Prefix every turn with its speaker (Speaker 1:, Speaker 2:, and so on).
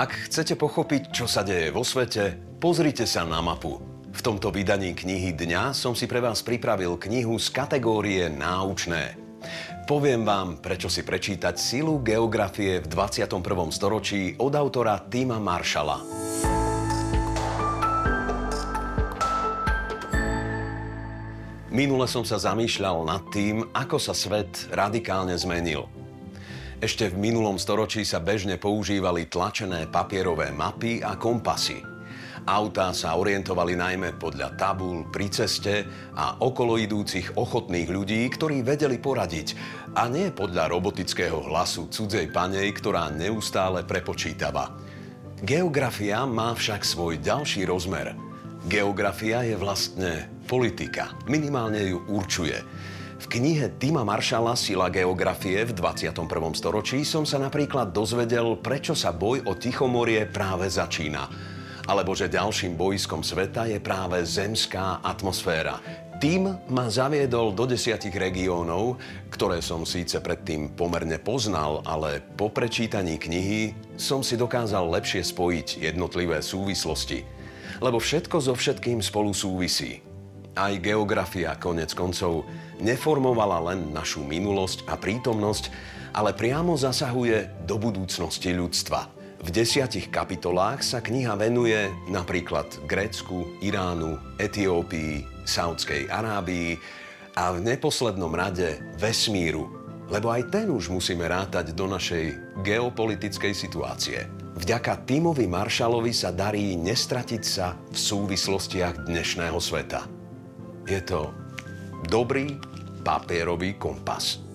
Speaker 1: Ak chcete pochopiť, čo sa deje vo svete, pozrite sa na mapu. V tomto vydaní knihy Dňa som si pre vás pripravil knihu z kategórie náučné. Poviem vám, prečo si prečítať silu geografie v 21. storočí od autora Tima Marshalla. Minule som sa zamýšľal nad tým, ako sa svet radikálne zmenil. Ešte v minulom storočí sa bežne používali tlačené papierové mapy a kompasy. Autá sa orientovali najmä podľa tabul pri ceste a okolo idúcich ochotných ľudí, ktorí vedeli poradiť a nie podľa robotického hlasu cudzej panej, ktorá neustále prepočítava. Geografia má však svoj ďalší rozmer. Geografia je vlastne politika. Minimálne ju určuje. V knihe Tima Maršala Sila geografie v 21. storočí som sa napríklad dozvedel, prečo sa boj o Tichomorie práve začína. Alebo že ďalším bojskom sveta je práve zemská atmosféra. Tým ma zaviedol do desiatich regiónov, ktoré som síce predtým pomerne poznal, ale po prečítaní knihy som si dokázal lepšie spojiť jednotlivé súvislosti. Lebo všetko so všetkým spolu súvisí. Aj geografia konec koncov neformovala len našu minulosť a prítomnosť, ale priamo zasahuje do budúcnosti ľudstva. V desiatich kapitolách sa kniha venuje napríklad Grécku, Iránu, Etiópii, Saudskej Arábii a v neposlednom rade vesmíru, lebo aj ten už musíme rátať do našej geopolitickej situácie. Vďaka Timovi Maršalovi sa darí nestratiť sa v súvislostiach dnešného sveta. Je to dobrý papierový kompas.